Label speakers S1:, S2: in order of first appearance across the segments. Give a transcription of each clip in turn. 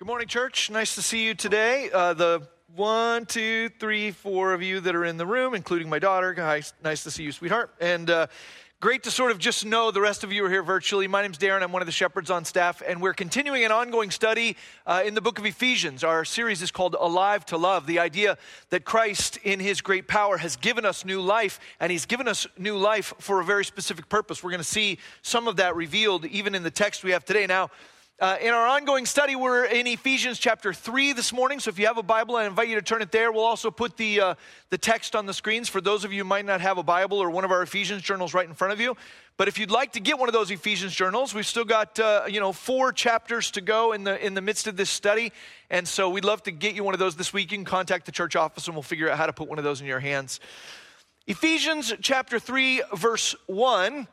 S1: Good morning, church. Nice to see you today. Uh, the one, two, three, four of you that are in the room, including my daughter. Hi, nice to see you, sweetheart. And uh, great to sort of just know the rest of you are here virtually. My name's Darin. I'm one of the shepherds on staff, and we're continuing an ongoing study uh, in the book of Ephesians. Our series is called Alive to Love. The idea that Christ, in his great power, has given us new life, and he's given us new life for a very specific purpose. We're going to see some of that revealed even in the text we have today. Now, uh, in our ongoing study, we're in Ephesians chapter 3 this morning. So if you have a Bible, I invite you to turn it there. We'll also put the, uh, the text on the screens for those of you who might not have a Bible or one of our Ephesians journals right in front of you. But if you'd like to get one of those Ephesians journals, we've still got uh, you know four chapters to go in the in the midst of this study, and so we'd love to get you one of those this week. You can contact the church office, and we'll figure out how to put one of those in your hands. Ephesians chapter three, verse one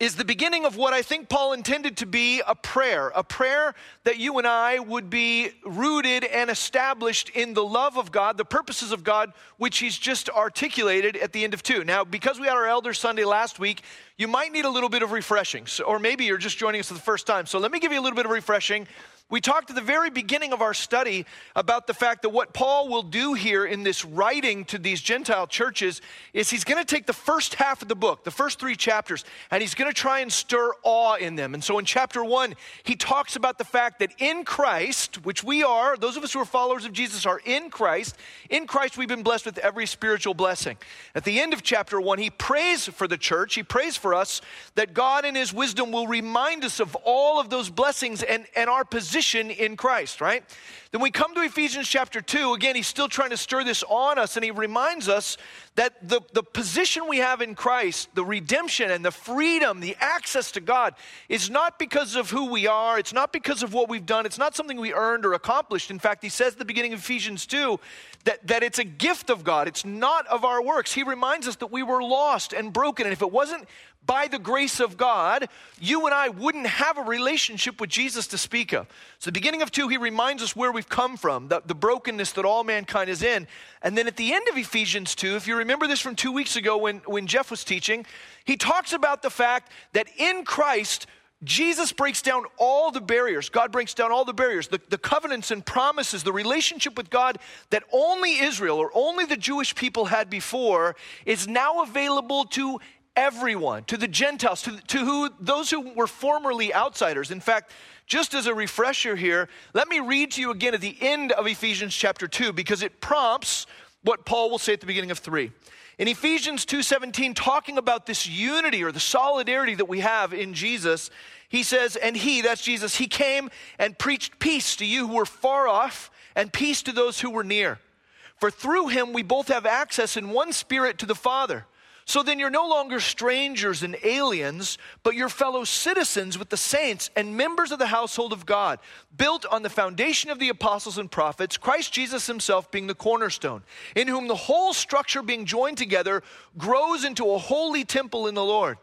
S1: is the beginning of what I think Paul intended to be a prayer, a prayer that you and I would be rooted and established in the love of God, the purposes of God, which he's just articulated at the end of two. Now, because we had our Elder Sunday last week, you might need a little bit of refreshing, or maybe you're just joining us for the first time. So let me give you a little bit of refreshing we talked at the very beginning of our study about the fact that what Paul will do here in this writing to these Gentile churches is he's going to take the first half of the book, the first three chapters, and he's going to try and stir awe in them. And so in chapter one, he talks about the fact that in Christ, which we are, those of us who are followers of Jesus are in Christ, in Christ we've been blessed with every spiritual blessing. At the end of chapter one, he prays for the church, he prays for us that God in his wisdom will remind us of all of those blessings and, and our position position in Christ, right? Then we come to Ephesians chapter 2. Again, he's still trying to stir this on us, and he reminds us that the, the position we have in Christ, the redemption and the freedom, the access to God, is not because of who we are. It's not because of what we've done. It's not something we earned or accomplished. In fact, he says at the beginning of Ephesians 2 that, that it's a gift of God. It's not of our works. He reminds us that we were lost and broken. And if it wasn't by the grace of God, you and I wouldn't have a relationship with Jesus to speak of. So, the beginning of 2, he reminds us where we've come from, the, the, brokenness that all mankind is in. And then at the end of Ephesians 2, if you remember this from two weeks ago when, when Jeff was teaching, he talks about the fact that in Christ, Jesus breaks down all the barriers. God breaks down all the barriers, the, the covenants and promises, the relationship with God that only Israel or only the Jewish people had before is now available to everyone, to the Gentiles, to, to who, those who were formerly outsiders. In fact, just as a refresher here, let me read to you again at the end of Ephesians chapter 2 because it prompts what Paul will say at the beginning of 3. In Ephesians 2:17 talking about this unity or the solidarity that we have in Jesus, he says, "And he, that's Jesus, he came and preached peace to you who were far off and peace to those who were near. For through him we both have access in one spirit to the Father." So then you're no longer strangers and aliens, but you're fellow citizens with the saints and members of the household of God, built on the foundation of the apostles and prophets, Christ Jesus himself being the cornerstone, in whom the whole structure being joined together grows into a holy temple in the Lord.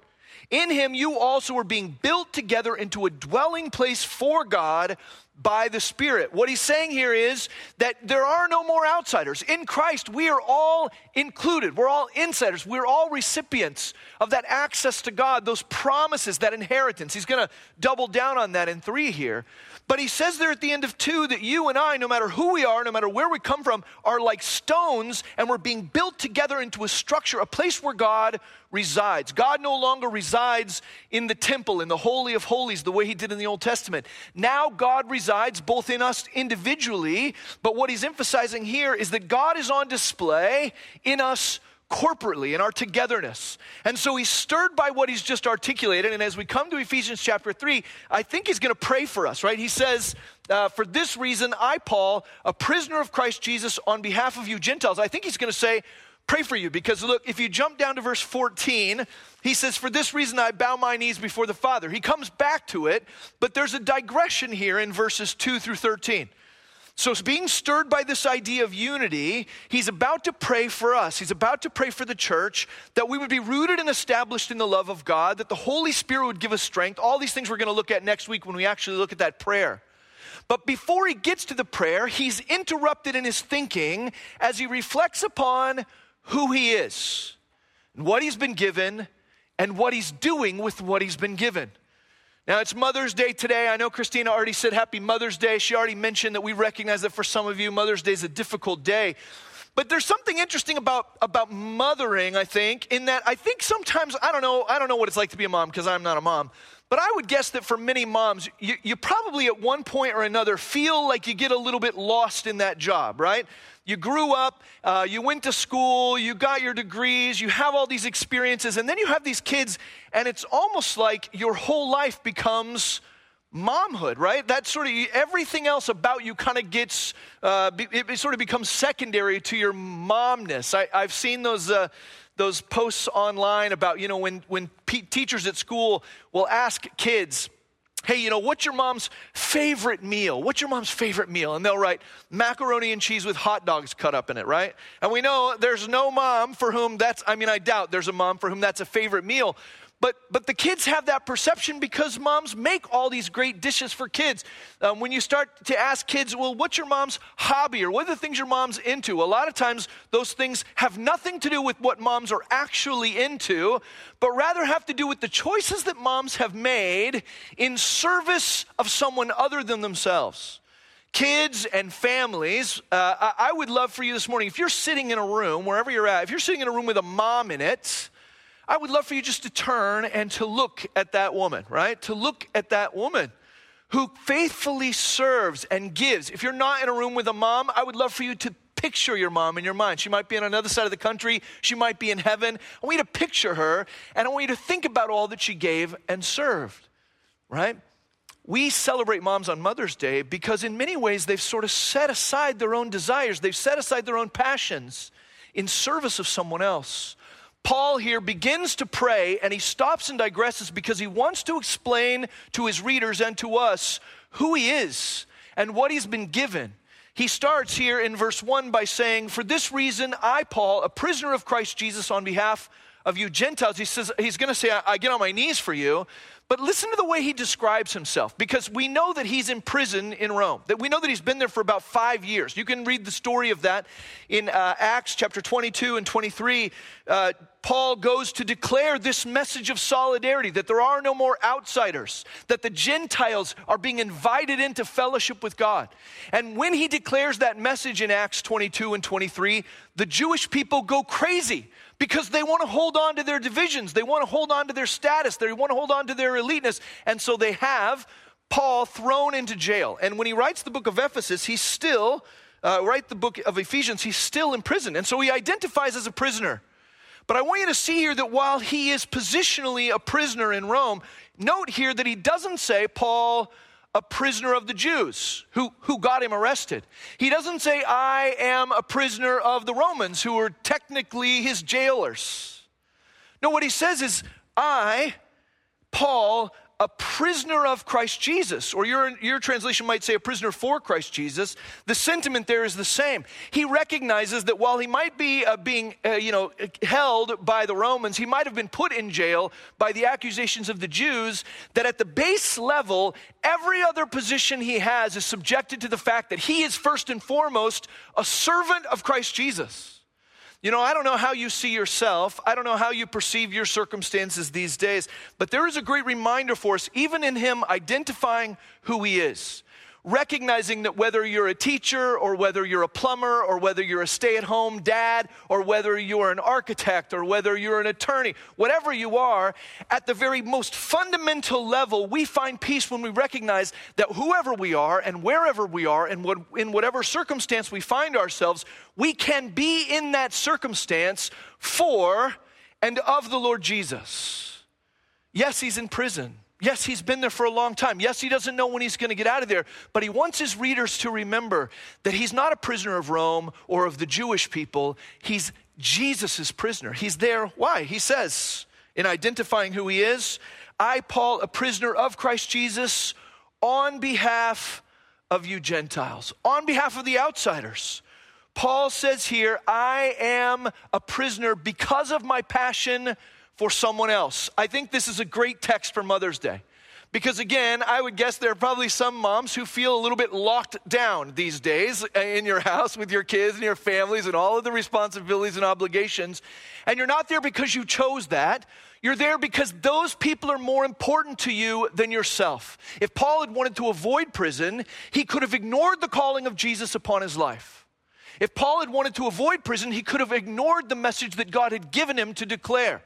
S1: In him you also are being built together into a dwelling place for God by the Spirit. What he's saying here is that there are no more outsiders. In Christ, we are all included. We're all insiders. We're all recipients of that access to God, those promises, that inheritance. He's going to double down on that in three here. But he says there at the end of two that you and I, no matter who we are, no matter where we come from, are like stones and we're being built together into a structure, a place where God resides. God no longer resides in the temple, in the Holy of Holies, the way he did in the Old Testament. Now God resides both in us individually, but what he's emphasizing here is that God is on display in us corporately in our togetherness. And so he's stirred by what he's just articulated. And as we come to Ephesians chapter 3, I think he's going to pray for us, right? He says, uh, For this reason, I, Paul, a prisoner of Christ Jesus, on behalf of you Gentiles, I think he's going to say, Pray for you because look, if you jump down to verse 14, he says, For this reason I bow my knees before the Father. He comes back to it, but there's a digression here in verses 2 through 13. So, being stirred by this idea of unity, he's about to pray for us. He's about to pray for the church that we would be rooted and established in the love of God, that the Holy Spirit would give us strength. All these things we're going to look at next week when we actually look at that prayer. But before he gets to the prayer, he's interrupted in his thinking as he reflects upon who he is, and what he's been given, and what he's doing with what he's been given. Now, it's Mother's Day today. I know Christina already said Happy Mother's Day. She already mentioned that we recognize that for some of you, Mother's Day is a difficult day. But there's something interesting about, about mothering, I think, in that I think sometimes, I don't know, I don't know what it's like to be a mom because I'm not a mom. But I would guess that for many moms, you, you probably at one point or another feel like you get a little bit lost in that job, right? You grew up, uh, you went to school, you got your degrees, you have all these experiences, and then you have these kids, and it's almost like your whole life becomes momhood, right? That sort of everything else about you kind of gets, uh, it, it, sort of becomes secondary to your momness. I, have seen those. Uh, those posts online about, you know, when, when teachers at school will ask kids, hey, you know, what's your mom's favorite meal? What's your mom's favorite meal? And they'll write macaroni and cheese with hot dogs cut up in it, right? And we know there's no mom for whom that's, I mean, I doubt there's a mom for whom that's a favorite meal. But, but the kids have that perception because moms make all these great dishes for kids. Um, when you start to ask kids, well, what's your mom's hobby or what are the things your mom's into? A lot of times those things have nothing to do with what moms are actually into, but rather have to do with the choices that moms have made in service of someone other than themselves kids and families, uh, I would love for you this morning, if you're sitting in a room, wherever you're at, if you're sitting in a room with a mom in it, I would love for you just to turn and to look at that woman, right? To look at that woman who faithfully serves and gives. If you're not in a room with a mom, I would love for you to picture your mom in your mind. She might be on another side of the country, she might be in heaven. I want you to picture her, and I want you to think about all that she gave and served, right? We celebrate moms on Mother's Day because, in many ways, they've sort of set aside their own desires, they've set aside their own passions in service of someone else. Paul here begins to pray and he stops and digresses because he wants to explain to his readers and to us who he is and what he's been given. He starts here in verse 1 by saying, For this reason, I, Paul, a prisoner of Christ Jesus, on behalf of you Gentiles, he says, he's going to say, I, I get on my knees for you. But listen to the way he describes himself, because we know that he's in prison in Rome, that we know that he's been there for about five years. You can read the story of that in uh, Acts chapter 22 and 23. Uh, Paul goes to declare this message of solidarity that there are no more outsiders, that the Gentiles are being invited into fellowship with God. And when he declares that message in Acts 22 and 23, the Jewish people go crazy because they want to hold on to their divisions. They want to hold on to their status. They want to hold on to their eliteness. And so they have Paul thrown into jail. And when he writes the book of Ephesus, he's still, uh, write the book of Ephesians, he's still in prison. And so he identifies as a prisoner. But I want you to see here that while he is positionally a prisoner in Rome, note here that he doesn't say, Paul, a prisoner of the Jews who, who got him arrested. He doesn't say, I am a prisoner of the Romans who were technically his jailers. No, what he says is, I, Paul, a prisoner of Christ Jesus, or your, your translation might say a prisoner for Christ Jesus, the sentiment there is the same. He recognizes that while he might be uh, being, uh, you know, held by the Romans, he might have been put in jail by the accusations of the Jews, that at the base level, every other position he has is subjected to the fact that he is first and foremost a servant of Christ Jesus. You know, I don't know how you see yourself. I don't know how you perceive your circumstances these days, but there is a great reminder for us, even in Him identifying who He is recognizing that whether you're a teacher or whether you're a plumber or whether you're a stay at home dad or whether you're an architect or whether you're an attorney, whatever you are, at the very most fundamental level, we find peace when we recognize that whoever we are and wherever we are and what, in whatever circumstance we find ourselves, we can be in that circumstance for and of the Lord Jesus. Yes, he's in prison. Yes, he's been there for a long time. Yes, he doesn't know when he's going to get out of there, but he wants his readers to remember that he's not a prisoner of Rome or of the Jewish people. He's Jesus' prisoner. He's there. Why? He says, in identifying who he is, I, Paul, a prisoner of Christ Jesus, on behalf of you Gentiles, on behalf of the outsiders. Paul says here, I am a prisoner because of my passion for someone else. I think this is a great text for Mother's Day Because again, I would guess there are probably some moms who feel a little bit locked down these days uh, in your house with your kids and your families and all of the responsibilities and obligations. And you're not there because you chose that. You're there because those people are more important to you than yourself. If Paul had wanted to avoid prison, he could have ignored the calling of Jesus upon his life. If Paul had wanted to avoid prison, he could have ignored the message that God had given him to declare.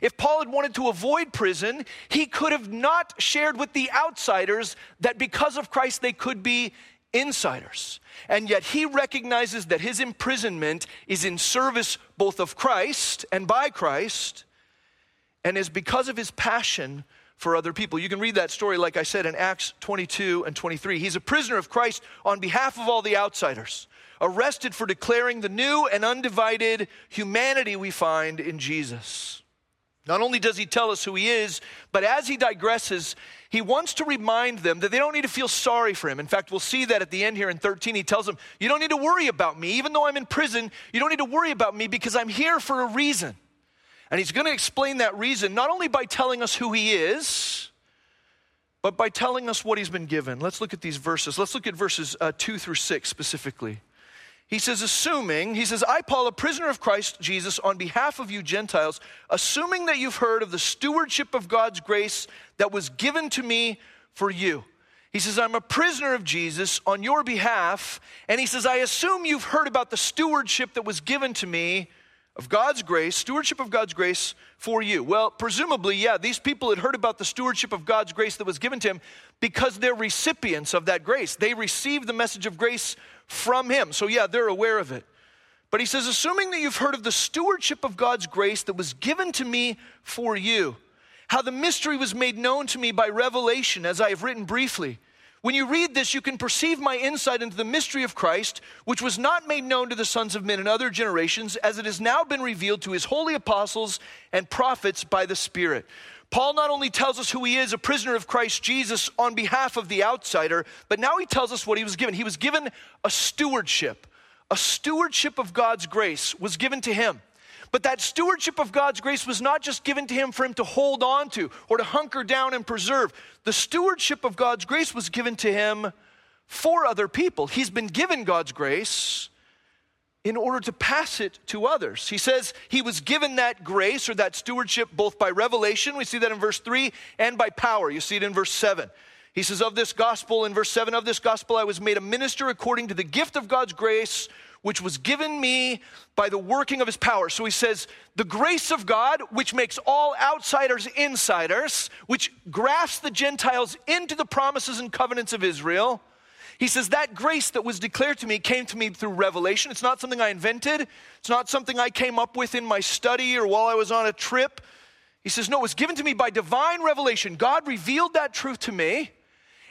S1: If Paul had wanted to avoid prison, he could have not shared with the outsiders that because of Christ they could be insiders. And yet he recognizes that his imprisonment is in service both of Christ and by Christ, and is because of his passion for other people. You can read that story, like I said, in Acts 22 and 23. He's a prisoner of Christ on behalf of all the outsiders, arrested for declaring the new and undivided humanity we find in Jesus. Not only does he tell us who he is, but as he digresses, he wants to remind them that they don't need to feel sorry for him. In fact, we'll see that at the end here in 13. He tells them, You don't need to worry about me. Even though I'm in prison, you don't need to worry about me because I'm here for a reason. And he's going to explain that reason not only by telling us who he is, but by telling us what he's been given. Let's look at these verses. Let's look at verses uh, 2 through 6 specifically. He says, assuming, he says, I, Paul, a prisoner of Christ Jesus, on behalf of you Gentiles, assuming that you've heard of the stewardship of God's grace that was given to me for you. He says, I'm a prisoner of Jesus on your behalf. And he says, I assume you've heard about the stewardship that was given to me of God's grace, stewardship of God's grace for you. Well, presumably, yeah, these people had heard about the stewardship of God's grace that was given to him because they're recipients of that grace. They received the message of grace from him. So, yeah, they're aware of it. But he says, assuming that you've heard of the stewardship of God's grace that was given to me for you, how the mystery was made known to me by revelation, as I have written briefly. When you read this, you can perceive my insight into the mystery of Christ, which was not made known to the sons of men in other generations, as it has now been revealed to his holy apostles and prophets by the Spirit. Paul not only tells us who he is, a prisoner of Christ Jesus on behalf of the outsider, but now he tells us what he was given. He was given a stewardship. A stewardship of God's grace was given to him. But that stewardship of God's grace was not just given to him for him to hold on to or to hunker down and preserve. The stewardship of God's grace was given to him for other people. He's been given God's grace in order to pass it to others. He says he was given that grace or that stewardship both by revelation, we see that in verse 3, and by power. You see it in verse 7. He says, Of this gospel, in verse 7, of this gospel I was made a minister according to the gift of God's grace, which was given me by the working of his power. So he says, The grace of God, which makes all outsiders insiders, which grafts the Gentiles into the promises and covenants of Israel he says, That grace that was declared to me came to me through revelation. It's not something I invented, it's not something I came up with in my study or while I was on a trip. He says, No, it was given to me by divine revelation. God revealed that truth to me.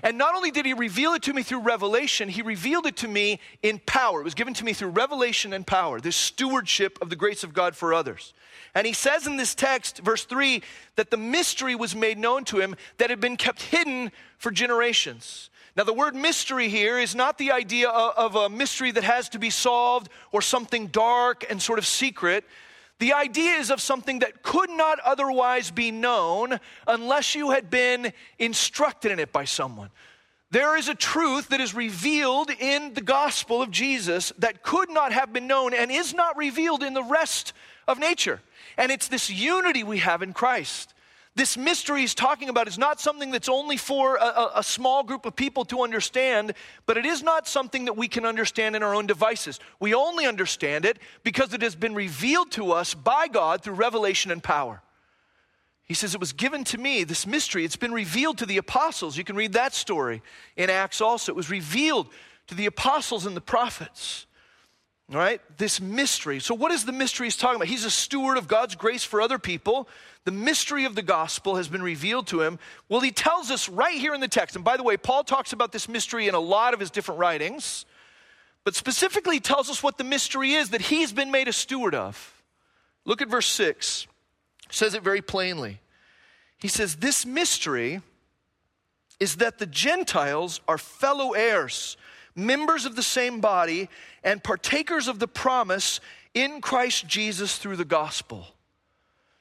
S1: And not only did he reveal it to me through revelation, he revealed it to me in power. It was given to me through revelation and power, this stewardship of the grace of God for others. And he says in this text, verse 3, that the mystery was made known to him that had been kept hidden for generations. Now, the word mystery here is not the idea of a mystery that has to be solved or something dark and sort of secret. The idea is of something that could not otherwise be known unless you had been instructed in it by someone. There is a truth that is revealed in the gospel of Jesus that could not have been known and is not revealed in the rest of nature. And it's this unity we have in Christ. This mystery he's talking about is not something that's only for a, a, small group of people to understand, but it is not something that we can understand in our own devices. We only understand it because it has been revealed to us by God through revelation and power. He says, It was given to me, this mystery. It's been revealed to the apostles. You can read that story in Acts also. It was revealed to the apostles and the prophets. All right? This mystery. So, what is the mystery he's talking about? He's a steward of God's grace for other people. The mystery of the gospel has been revealed to him. Well, he tells us right here in the text. And by the way, Paul talks about this mystery in a lot of his different writings. But specifically, tells us what the mystery is that he's been made a steward of. Look at verse 6. It says it very plainly. He says, This mystery is that the Gentiles are fellow heirs members of the same body, and partakers of the promise in Christ Jesus through the gospel.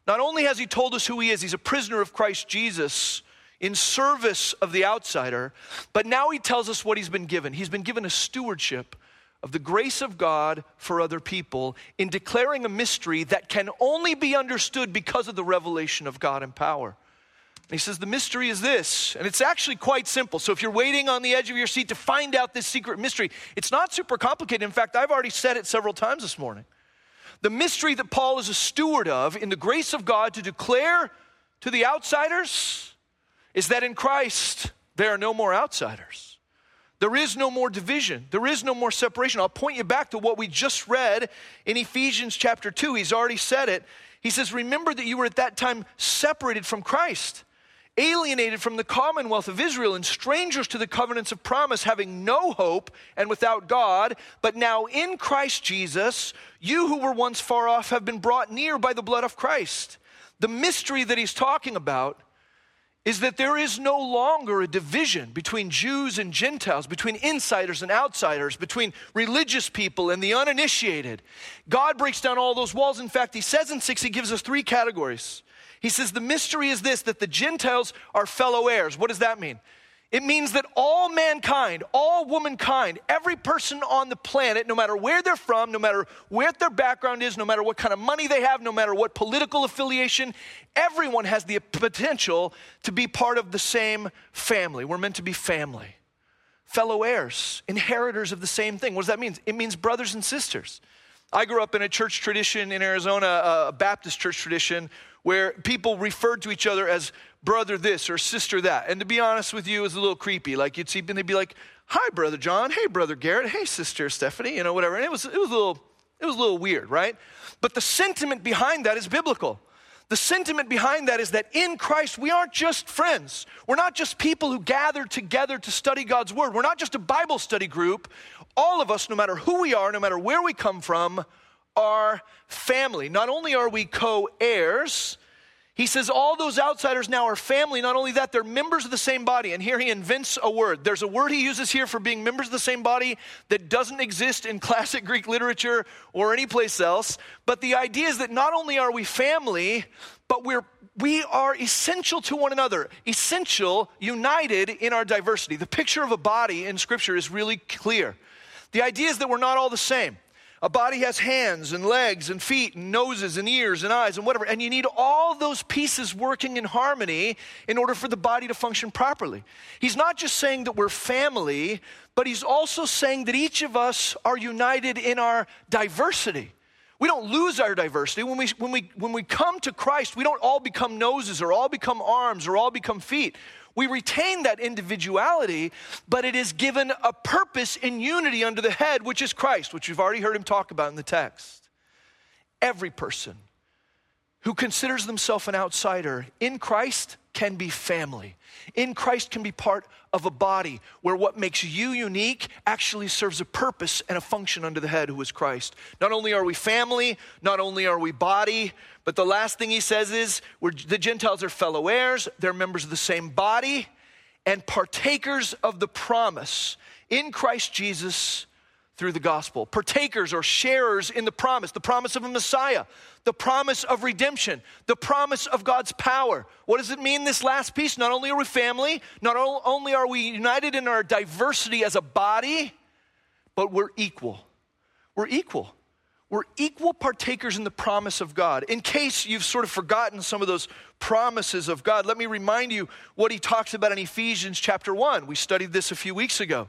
S1: Not only has he told us who he is, he's a prisoner of Christ Jesus in service of the outsider. But now he tells us what he's been given. He's been given a stewardship of the grace of God for other people in declaring a mystery that can only be understood because of the revelation of God and power. He says, The mystery is this, and it's actually quite simple. So if you're waiting on the edge of your seat to find out this secret mystery, it's not super complicated. In fact, I've already said it several times this morning. The mystery that Paul is a steward of in the grace of God to declare to the outsiders is that in Christ there are no more outsiders. There is no more division. There is no more separation. I'll point you back to what we just read in Ephesians chapter 2. He's already said it. He says, Remember that you were at that time separated from Christ, alienated from the commonwealth of Israel, and strangers to the covenants of promise, having no hope and without God. But now in Christ Jesus, you who were once far off have been brought near by the blood of Christ. The mystery that he's talking about is that there is no longer a division between Jews and Gentiles, between insiders and outsiders, between religious people and the uninitiated. God breaks down all those walls. In fact, he says in 6, he gives us three categories. He says, The mystery is this that the Gentiles are fellow heirs. What does that mean? It means that all mankind, all womankind, every person on the planet, no matter where they're from, no matter where their background is, no matter what kind of money they have, no matter what political affiliation, everyone has the potential to be part of the same family. We're meant to be family, fellow heirs, inheritors of the same thing. What does that mean? It means brothers and sisters. I grew up in a church tradition in Arizona, a Baptist church tradition, where people referred to each other as brother this or sister that. And to be honest with you, it was a little creepy. Like you'd see, and they'd be like, "Hi, brother John. Hey, brother Garrett. Hey, sister Stephanie." You know, whatever. And it was it was a little it was a little weird, right? But the sentiment behind that is biblical. The sentiment behind that is that in Christ, we aren't just friends. We're not just people who gather together to study God's Word. We're not just a Bible study group. All of us, no matter who we are, no matter where we come from, are family. Not only are we co heirs, he says all those outsiders now are family. Not only that, they're members of the same body. And here he invents a word. There's a word he uses here for being members of the same body that doesn't exist in classic Greek literature or anyplace else. But the idea is that not only are we family, but we're we are essential to one another, essential, united in our diversity. The picture of a body in Scripture is really clear. The idea is that we're not all the same. A body has hands and legs and feet and noses and ears and eyes and whatever. And you need all those pieces working in harmony in order for the body to function properly. He's not just saying that we're family, but he's also saying that each of us are united in our diversity. We don't lose our diversity. When we, when, we, when we come to Christ, we don't all become noses or all become arms or all become feet. We retain that individuality, but it is given a purpose in unity under the head, which is Christ, which we've already heard him talk about in the text. Every person who considers themselves an outsider in Christ can be family. In Christ can be part of a body where what makes you unique actually serves a purpose and a function under the head who is Christ. Not only are we family, not only are we body, but the last thing he says is the Gentiles are fellow heirs, they're members of the same body, and partakers of the promise in Christ Jesus through the gospel. Partakers or sharers in the promise, the promise of a Messiah, the promise of redemption, the promise of God's power. What does it mean, this last piece? Not only are we family, not only are we united in our diversity as a body, but we're equal. We're equal. We're equal partakers in the promise of God. In case you've sort of forgotten some of those promises of God, let me remind you what he talks about in Ephesians chapter 1. We studied this a few weeks ago.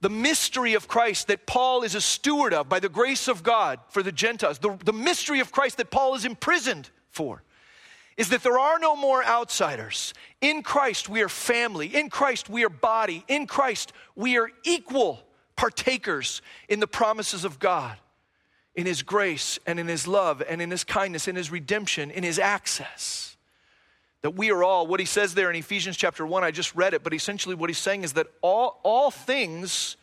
S1: the mystery of Christ that Paul is a steward of by the grace of God for the Gentiles, the, the mystery of Christ that Paul is imprisoned for, is that there are no more outsiders. In Christ, we are family. In Christ, we are body. In Christ, we are equal partakers in the promises of God, in His grace and in His love and in His kindness, in His redemption, in His access. That we are all, what he says there in Ephesians chapter 1, I just read it, but essentially what he's saying is that all, all things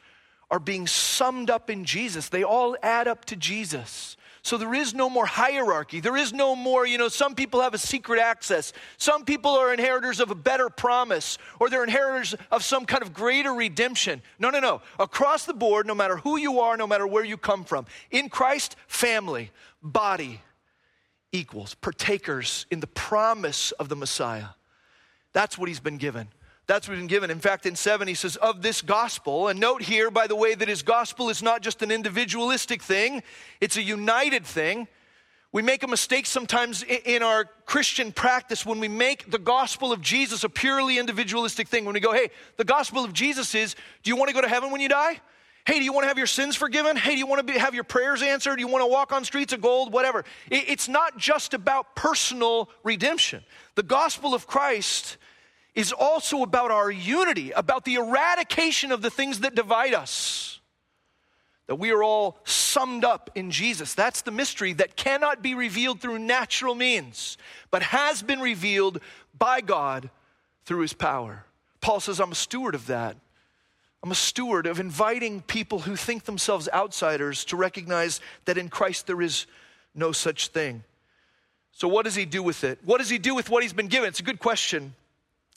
S1: are being summed up in Jesus. They all add up to Jesus. So there is no more hierarchy. There is no more, you know, some people have a secret access. Some people are inheritors of a better promise, or they're inheritors of some kind of greater redemption. No, no, no. Across the board, no matter who you are, no matter where you come from, in Christ, family, body, equals, partakers in the promise of the Messiah. That's what he's been given. That's what he's been given. In fact, in 7, he says, of this gospel. And note here, by the way, that his gospel is not just an individualistic thing, it's a united thing. We make a mistake sometimes in our Christian practice when we make the gospel of Jesus a purely individualistic thing. When we go, hey, the gospel of Jesus is, do you want to go to heaven when you die? Hey, do you want to have your sins forgiven? Hey, do you want to be, have your prayers answered? Do you want to walk on streets of gold? Whatever. It, it's not just about personal redemption. The gospel of Christ is also about our unity, about the eradication of the things that divide us. That we are all summed up in Jesus. That's the mystery that cannot be revealed through natural means, but has been revealed by God through his power. Paul says, I'm a steward of that. I'm a steward of inviting people who think themselves outsiders to recognize that in Christ there is no such thing. So, what does he do with it? What does he do with what he's been given? It's a good question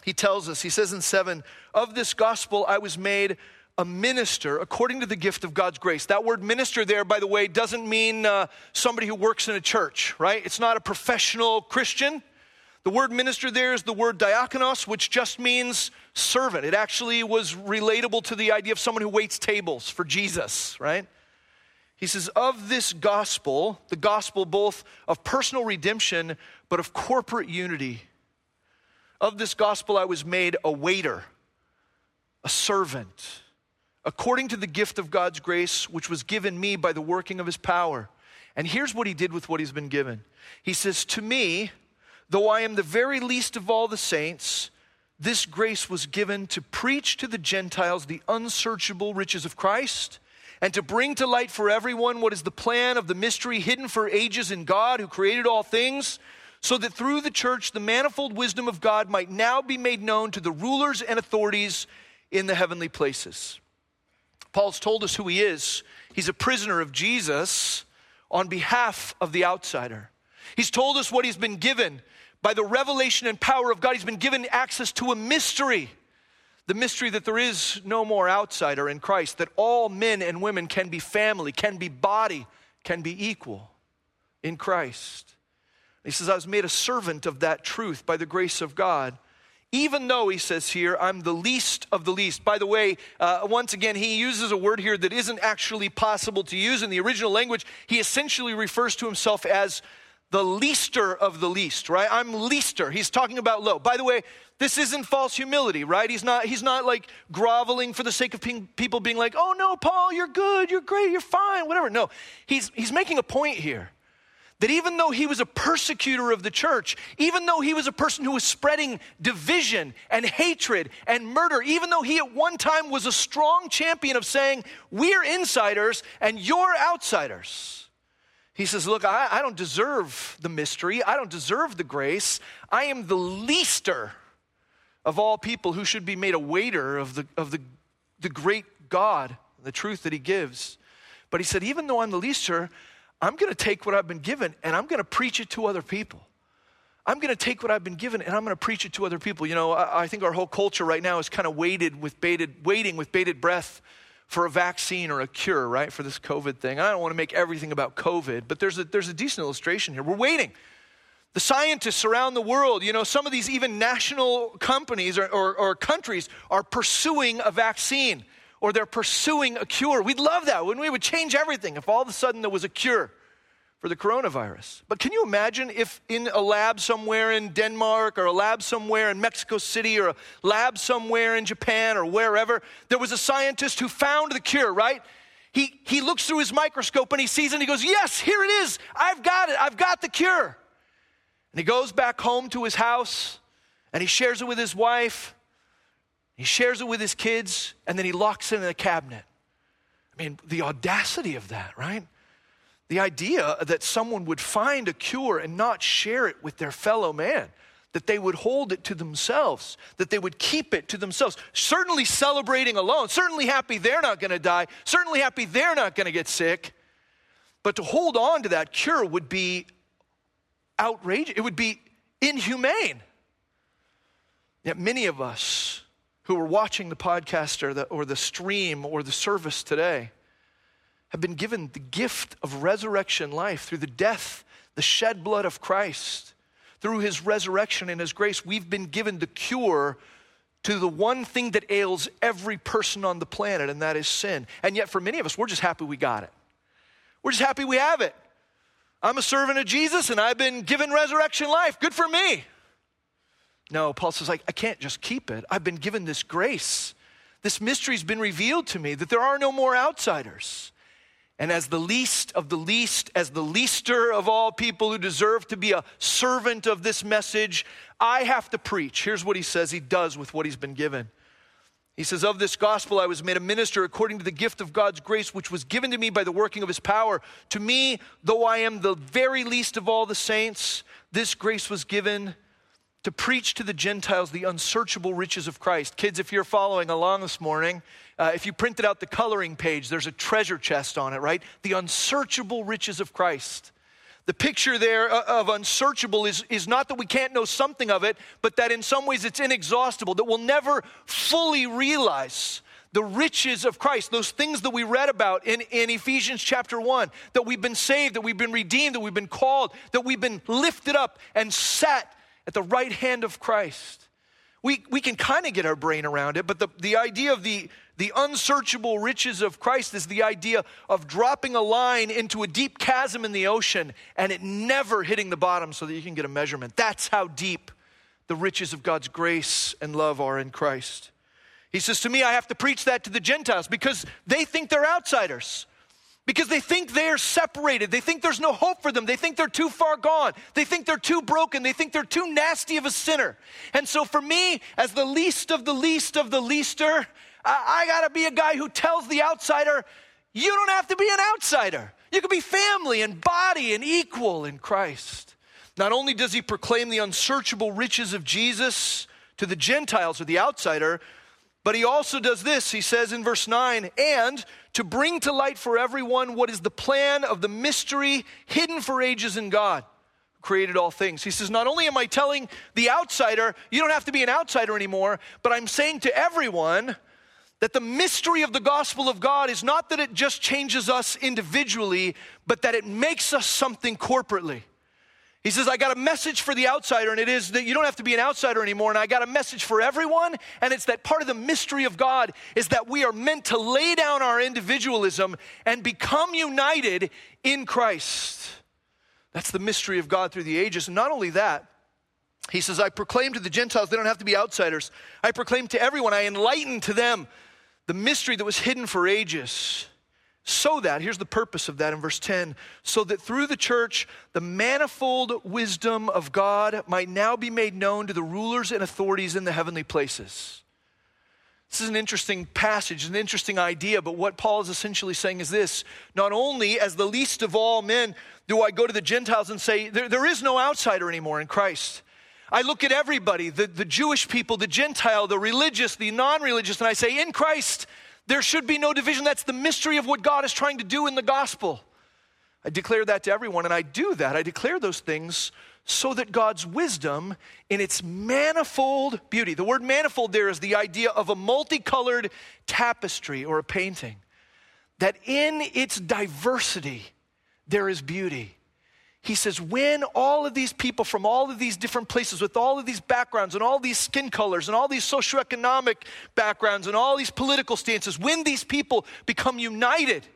S1: he tells us, he says in 7, of this gospel I was made a minister according to the gift of God's grace. That word minister there, by the way, doesn't mean uh, somebody who works in a church, right? It's not a professional Christian. The word minister there is the word diakonos, which just means servant. It actually was relatable to the idea of someone who waits tables for Jesus, right? He says, of this gospel, the gospel both of personal redemption, but of corporate unity of this gospel, I was made a waiter, a servant, according to the gift of God's grace, which was given me by the working of his power. And here's what he did with what he's been given He says, To me, though I am the very least of all the saints, this grace was given to preach to the Gentiles the unsearchable riches of Christ and to bring to light for everyone what is the plan of the mystery hidden for ages in God who created all things so that through the church the manifold wisdom of God might now be made known to the rulers and authorities in the heavenly places. Paul's told us who he is. He's a prisoner of Jesus on behalf of the outsider. He's told us what he's been given by the revelation and power of God. He's been given access to a mystery the mystery that there is no more outsider in Christ, that all men and women can be family, can be body, can be equal in Christ. He says, I was made a servant of that truth by the grace of God. Even though, he says here, I'm the least of the least. By the way, uh, once again, he uses a word here that isn't actually possible to use in the original language. He essentially refers to himself as the leaster of the least, right? I'm leaster. He's talking about low. By the way, this isn't false humility, right? He's not, he's not like groveling for the sake of people being like, oh no, Paul, you're good, you're great, you're fine, whatever. No, he's, he's making a point here that even though he was a persecutor of the church, even though he was a person who was spreading division and hatred and murder, even though he at one time was a strong champion of saying, We're insiders and you're outsiders. He says, Look, I, I don't deserve the mystery, I don't deserve the grace. I am the leaster of all people who should be made a waiter of the, of the, the great God, the truth that he gives. But he said, Even though I'm the leaster, I'm going to take what I've been given and I'm going to preach it to other people. I'm going to take what I've been given and I'm going to preach it to other people. You know, I, I think our whole culture right now is kind of waited with bated, waiting with bated breath for a vaccine or a cure, right, for this COVID thing. I don't want to make everything about COVID, but there's a, there's a decent illustration here. We're waiting. The scientists around the world, you know, some of these even national companies or, or, or countries are pursuing a vaccine or they're pursuing a cure. We'd love that when we would change everything if all of a sudden there was a cure for the coronavirus. But can you imagine if in a lab somewhere in Denmark or a lab somewhere in Mexico City or a lab somewhere in Japan or wherever, there was a scientist who found the cure, right? He, he looks through his microscope and he sees it and he goes, Yes, here it is. I've got it. I've got the cure. And he goes back home to his house and he shares it with his wife he shares it with his kids, and then he locks it in a cabinet. I mean, the audacity of that, right? The idea that someone would find a cure and not share it with their fellow man. that they would hold it to themselves, that they would keep it to themselves. Certainly celebrating alone, certainly happy they're not going to die, certainly happy they're not going to get sick. But to hold on to that cure would be outrageous, it would be inhumane. Yet many of us who are watching the podcast or the, or the stream or the service today have been given the gift of resurrection life through the death, the shed blood of Christ. Through his resurrection and his grace, we've been given the cure to the one thing that ails every person on the planet, and that is sin. And yet, for many of us, we're just happy we got it. We're just happy we have it. I'm a servant of Jesus and I've been given resurrection life. Good for me. No, Paul says, I, I can't just keep it. I've been given this grace. This mystery's been revealed to me that there are no more outsiders. And as the least of the least, as the leaster of all people who deserve to be a servant of this message, I have to preach. Here's what he says he does with what he's been given. He says, Of this gospel I was made a minister according to the gift of God's grace, which was given to me by the working of his power. To me, though I am the very least of all the saints, this grace was given to preach to the Gentiles the unsearchable riches of Christ. Kids, if you're following along this morning, uh, if you printed out the coloring page, there's a treasure chest on it, right? The unsearchable riches of Christ. The picture there uh, of unsearchable is, is not that we can't know something of it, but that in some ways it's inexhaustible, that we'll never fully realize the riches of Christ, those things that we read about in, in Ephesians chapter 1, that we've been saved, that we've been redeemed, that we've been called, that we've been lifted up and set at the right hand of Christ. We, we can kind of get our brain around it, but the, the idea of the, the unsearchable riches of Christ is the idea of dropping a line into a deep chasm in the ocean and it never hitting the bottom so that you can get a measurement. That's how deep the riches of God's grace and love are in Christ. He says, To me, I have to preach that to the Gentiles because they think they're outsiders because they think they're separated. They think there's no hope for them. They think they're too far gone. They think they're too broken. They think they're too nasty of a sinner. And so, for me, as the least of the least of the leaster, I, I got to be a guy who tells the outsider, you don't have to be an outsider. You can be family and body and equal in Christ. Not only does he proclaim the unsearchable riches of Jesus to the Gentiles or the outsider, but he also does this. He says in verse 9, and to bring to light for everyone what is the plan of the mystery hidden for ages in God who created all things. He says, Not only am I telling the outsider, you don't have to be an outsider anymore, but I'm saying to everyone that the mystery of the gospel of God is not that it just changes us individually, but that it makes us something corporately. He says, I got a message for the outsider, and it is that you don't have to be an outsider anymore. And I got a message for everyone, and it's that part of the mystery of God is that we are meant to lay down our individualism and become united in Christ. That's the mystery of God through the ages. Not only that, he says, I proclaim to the Gentiles, they don't have to be outsiders. I proclaim to everyone, I enlighten to them the mystery that was hidden for ages so that, here's the purpose of that in verse 10, so that through the church, the manifold wisdom of God might now be made known to the rulers and authorities in the heavenly places. This is an interesting passage, an interesting idea, but what Paul is essentially saying is this not only as the least of all men do I go to the Gentiles and say, there, there is no outsider anymore in Christ. I look at everybody, the, the Jewish people, the Gentile, the religious, the non religious, and I say, in Christ, there should be no division. That's the mystery of what God is trying to do in the gospel. I declare that to everyone, and I do that. I declare those things so that God's wisdom, in its manifold beauty, the word manifold there is the idea of a multicolored tapestry or a painting, that in its diversity, there is beauty he says, when all of these people from all of these different places with all of these backgrounds and all these skin colors and all these socioeconomic backgrounds and all these political stances, when these people become united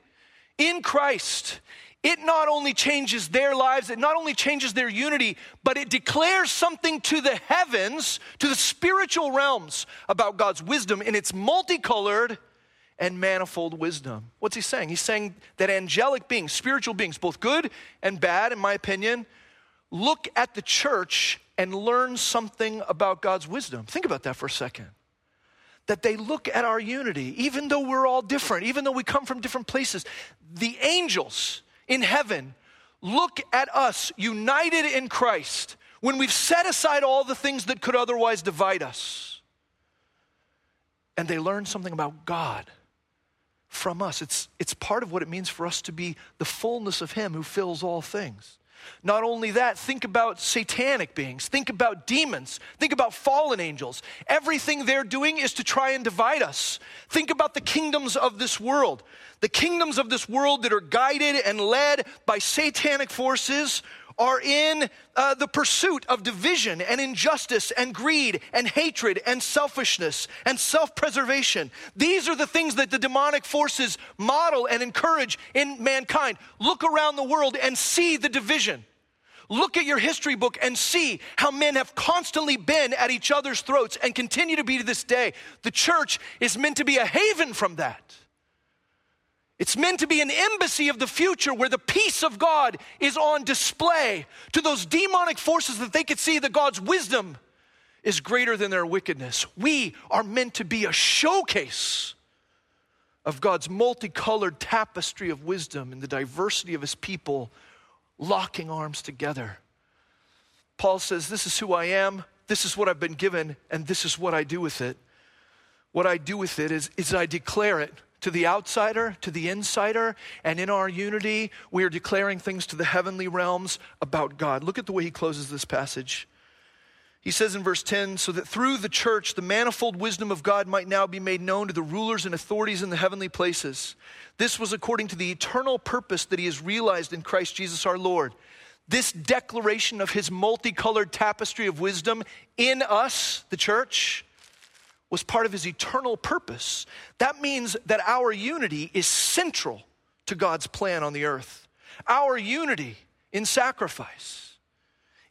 S1: in Christ, it not only changes their lives, it not only changes their unity, but it declares something to the heavens, to the spiritual realms about God's wisdom in its multicolored and manifold wisdom. What's he saying? He's saying that angelic beings, spiritual beings, both good and bad, in my opinion, look at the church and learn something about God's wisdom. Think about that for a second. That they look at our unity, even though we're all different, even though we come from different places. The angels in heaven look at us united in Christ when we've set aside all the things that could otherwise divide us, and they learn something about God from us. It's, it's part of what it means for us to be the fullness of Him who fills all things. Not only that, think about satanic beings, think about demons, think about fallen angels. Everything they're doing is to try and divide us. Think about the kingdoms of this world. The kingdoms of this world that are guided and led by satanic forces are in uh, the pursuit of division and injustice and greed and hatred and selfishness and self preservation. These are the things that the demonic forces model and encourage in mankind. Look around the world and see the division. Look at your history book and see how men have constantly been at each other's throats and continue to be to this day. The church is meant to be a haven from that. It's meant to be an embassy of the future where the peace of God is on display to those demonic forces that they could see that God's wisdom is greater than their wickedness. We are meant to be a showcase of God's multicolored tapestry of wisdom and the diversity of his people locking arms together. Paul says, This is who I am, this is what I've been given, and this is what I do with it. What I do with it is, is I declare it to the outsider, to the insider, and in our unity, we are declaring things to the heavenly realms about God. Look at the way he closes this passage. He says in verse 10 so that through the church, the manifold wisdom of God might now be made known to the rulers and authorities in the heavenly places. This was according to the eternal purpose that he has realized in Christ Jesus our Lord. This declaration of his multicolored tapestry of wisdom in us, the church, was part of his eternal purpose. That means that our unity is central to God's plan on the earth. Our unity in sacrifice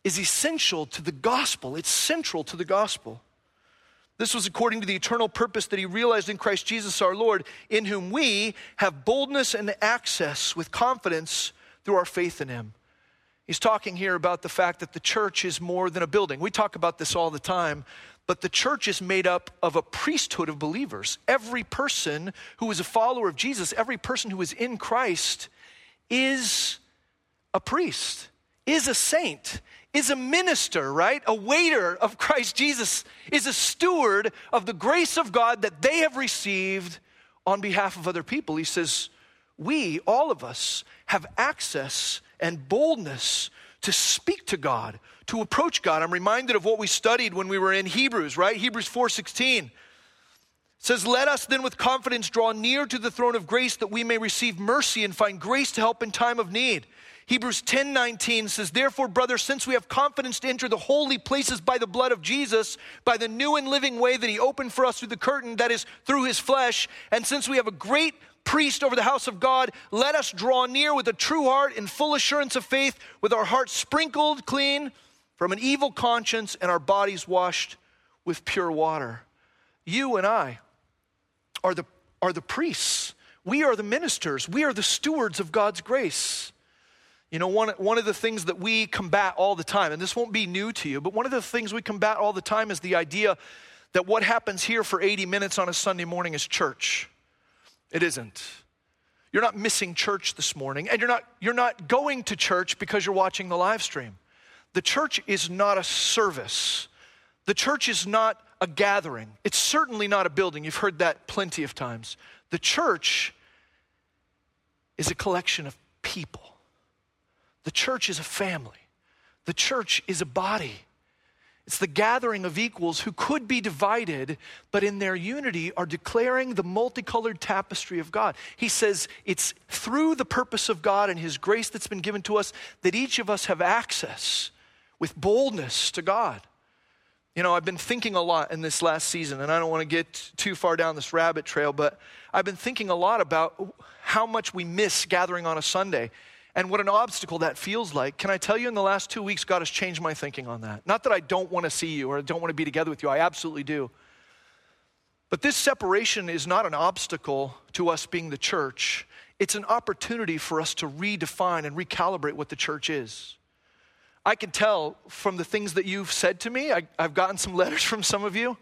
S1: is essential to the gospel, it's central to the gospel. This was according to the eternal purpose that he realized in Christ Jesus our Lord, in whom we have boldness and access with confidence through our faith in him. He's talking here about the fact that the church is more than a building. We talk about this all the time, but the church is made up of a priesthood of believers. Every person who is a follower of Jesus, every person who is in Christ, is a priest, is a saint, is a minister, right? A waiter of Christ Jesus, is a steward of the grace of God that they have received on behalf of other people. He says, We, all of us, have access and boldness to speak to God, to approach God. I'm reminded of what we studied when we were in Hebrews, right? Hebrews 4:16 says, Let us then with confidence draw near to the throne of grace that we may receive mercy and find grace to help in time of need. Hebrews 10 19 says, Therefore, brothers, since we have confidence to enter the holy places by the blood of Jesus, by the new and living way that he opened for us through the curtain, that is, through his flesh, and since we have a great priest over the house of God, let us draw near with a true heart in full assurance of faith, with our hearts sprinkled clean from an evil conscience and our bodies washed with pure water. You and I are the, are the priests. We are the ministers. We are the stewards of God's grace. You know, one, one of the things that we combat all the time, and this won't be new to you, but one of the things we combat all the time is the idea that what happens here for 80 minutes on a Sunday morning is church. It isn't. You're not missing church this morning, and you're not, you're not going to church because you're watching the live stream. The church is not a service, the church is not a gathering. It's certainly not a building. You've heard that plenty of times. The church is a collection of people, the church is a family, the church is a body. It's the gathering of equals who could be divided, but in their unity are declaring the multicolored tapestry of God. He says it's through the purpose of God and His grace that's been given to us that each of us have access with boldness to God. You know, I've been thinking a lot in this last season, and I don't want to get too far down this rabbit trail, but I've been thinking a lot about how much we miss gathering on a Sunday and what an obstacle that feels like. Can I tell you, in the last two weeks, God has changed my thinking on that. Not that I don't want to see you or I don't want to be together with you, I absolutely do. But this separation is not an obstacle to us being the church, it's an opportunity for us to redefine and recalibrate what the church is. I can tell from the things that you've said to me, I, have gotten some letters from some of you,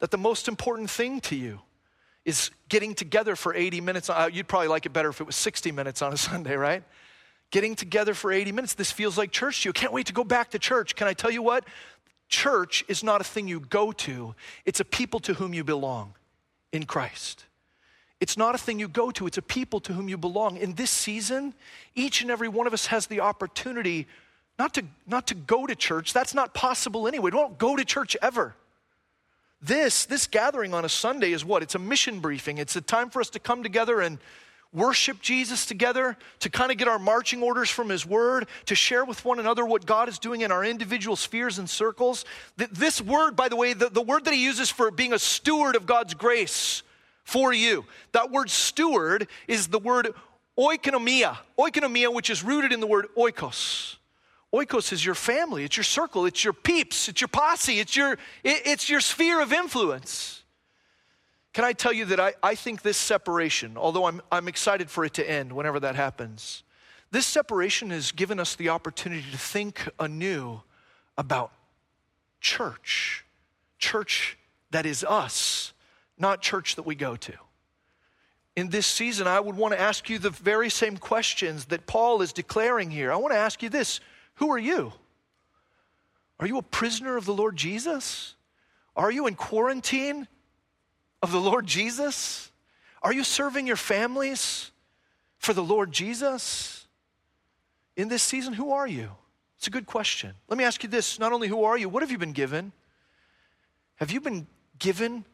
S1: that the most important thing to you is getting together for 80 minutes. Uh, you'd probably like it better if it was 60 minutes on a Sunday, right? Getting together for 80 minutes. This feels like church to you. Can't wait to go back to church. Can I tell you what? Church is not a thing you go to, it's a people to whom you belong in Christ. It's not a thing you go to, it's a people to whom you belong. In this season, each and every one of us has the opportunity not to, not to go to church. That's not possible anyway. We don't go to church ever. This, this gathering on a Sunday is what? It's a mission briefing. It's a time for us to come together and worship Jesus together, to kind of get our marching orders from His Word, to share with one another what God is doing in our individual spheres and circles. This word, by the way, the, the word that He uses for being a steward of God's grace for you, that word steward is the word oikonomia, oikonomia, which is rooted in the word oikos. Oikos is your family, it's your circle, it's your peeps, it's your posse, it's your, it's your sphere of influence. Can I tell you that I, I think this separation, although I'm, I'm excited for it to end whenever that happens, this separation has given us the opportunity to think anew about church. Church that is us, not church that we go to. In this season, I would want to ask you the very same questions that Paul is declaring here. I want to ask you this Who are you? Are you a prisoner of the Lord Jesus? Are you in quarantine of the Lord Jesus? Are you serving your families for the Lord Jesus? In this season, who are you? It's a good question. Let me ask you this not only who are you, what have you been given? Have you been given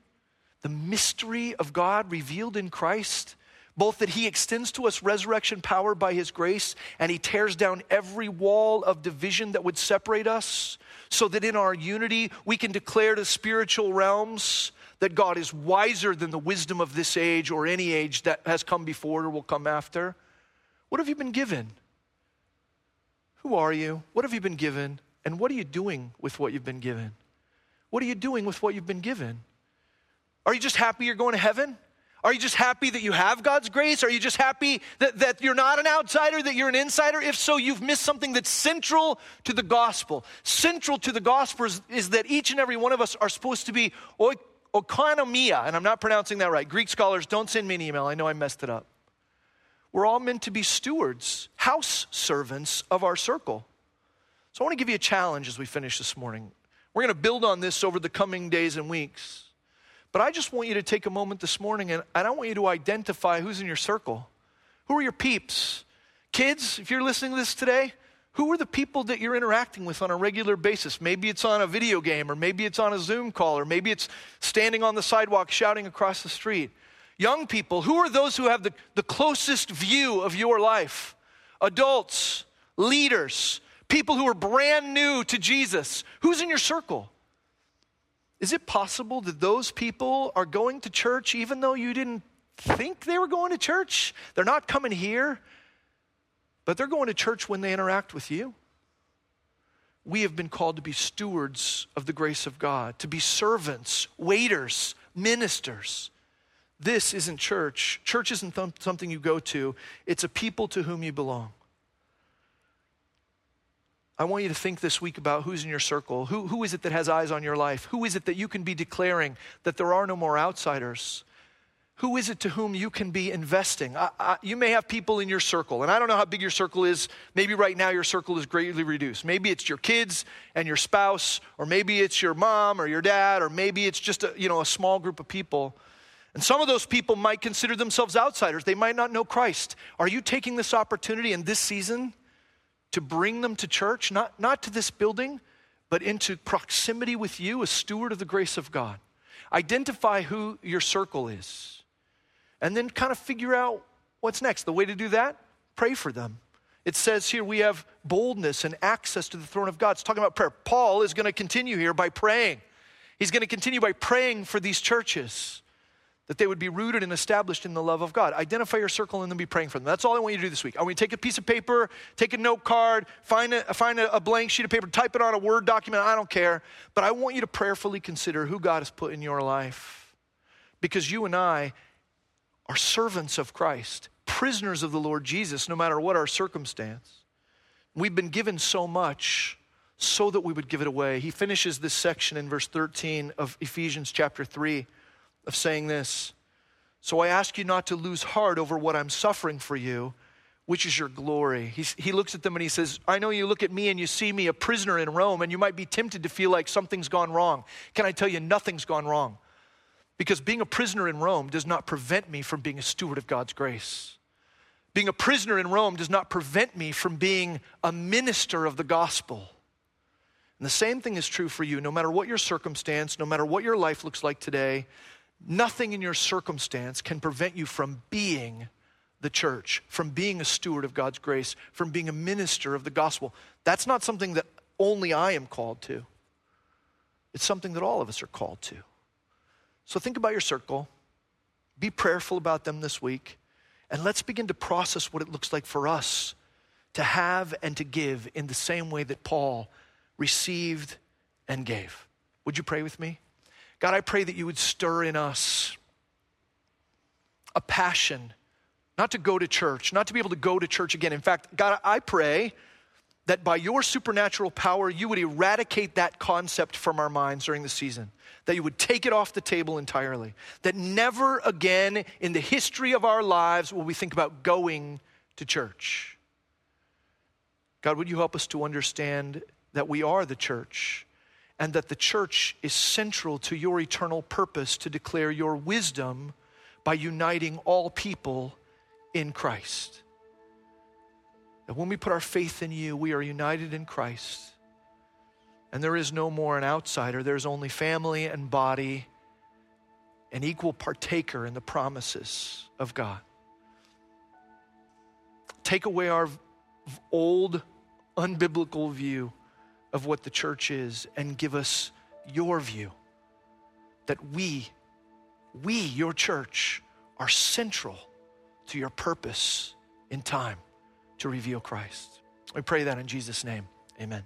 S1: the mystery of God revealed in Christ? Both that he extends to us resurrection power by his grace and he tears down every wall of division that would separate us so that in our unity we can declare to spiritual realms that God is wiser than the wisdom of this age or any age that has come before or will come after? What have you been given? Who are you? What have you been given? And what are you doing with what you've been given? What are you doing with what you've been given? Are you just happy you're going to heaven? Are you just happy that you have God's grace? Are you just happy that, that you're not an outsider, that you're an insider? If so, you've missed something that's central to the gospel. Central to the gospel is, is that each and every one of us are supposed to be oikonomia, and I'm not pronouncing that right. Greek scholars, don't send me an email. I know I messed it up. We're all meant to be stewards, house servants of our circle. So I want to give you a challenge as we finish this morning. We're going to build on this over the coming days and weeks. But I just want you to take a moment this morning and I want you to identify who's in your circle. Who are your peeps? Kids, if you're listening to this today, who are the people that you're interacting with on a regular basis? Maybe it's on a video game, or maybe it's on a Zoom call, or maybe it's standing on the sidewalk shouting across the street. Young people, who are those who have the, the closest view of your life? Adults, leaders, people who are brand new to Jesus. Who's in your circle? Is it possible that those people are going to church even though you didn't think they were going to church? They're not coming here but they're going to church when they interact with you. We have been called to be stewards of the grace of God, to be servants, waiters, ministers. This isn't church. Church isn't th- something you go to, it's a people to whom you belong. I want you to think this week about who's in your circle. Who, who is it that has eyes on your life? Who is it that you can be declaring that there are no more outsiders? Who is it to whom you can be investing? I, I, you may have people in your circle, and I don't know how big your circle is. Maybe right now your circle is greatly reduced. Maybe it's your kids and your spouse, or maybe it's your mom or your dad, or maybe it's just a, you know, a small group of people. And some of those people might consider themselves outsiders. They might not know Christ. Are you taking this opportunity in this season to bring them to church? Not, not to this building, but into proximity with you, a steward of the grace of God. Identify who your circle is and then kind of figure out what's next. The way to do that, pray for them. It says here we have boldness and access to the throne of God. It's talking about prayer. Paul is going to continue here by praying. He's going to continue by praying for these churches that they would be rooted and established in the love of God. Identify your circle and then be praying for them. That's all I want you to do this week. I want you to take a piece of paper, take a note card, find a, find a, a blank sheet of paper, type it on a Word document. I don't care. But I want you to prayerfully consider who God has put in your life. Because you and I are servants of Christ, prisoners of the Lord Jesus, no matter what our circumstance. We've been given so much so that we would give it away. He finishes this section in verse 13 of Ephesians chapter 3 of saying this So I ask you not to lose heart over what I'm suffering for you which is your glory? He's, he looks at them and he says, I know you look at me and you see me a prisoner in Rome, and you might be tempted to feel like something's gone wrong. Can I tell you, nothing's gone wrong? Because being a prisoner in Rome does not prevent me from being a steward of God's grace. Being a prisoner in Rome does not prevent me from being a minister of the gospel. And the same thing is true for you. No matter what your circumstance, no matter what your life looks like today, nothing in your circumstance can prevent you from being the church, from being a steward of God's grace, from being a minister of the gospel. That's not something that only I am called to, it's something that all of us are called to. So think about your circle, be prayerful about them this week, and let's begin to process what it looks like for us to have and to give in the same way that Paul received and gave. Would you pray with me? God, I pray that you would stir in us a passion not to go to church, not to be able to go to church again. In fact, God, I pray that by your supernatural power, you would eradicate that concept from our minds during the season, that you would take it off the table entirely, that never again in the history of our lives will we think about going to church. God, would you help us to understand that we are the church and that the church is central to your eternal purpose to declare your wisdom by uniting all people in Christ. That when we put our faith in you, we are united in Christ. And there is no more an outsider, there's only family and body, an equal partaker in the promises of God. Take away our old, unbiblical view of what the church is and give us your view that we, we, your church, are central to your purpose in time to reveal Christ. We pray that in Jesus' name. Amen.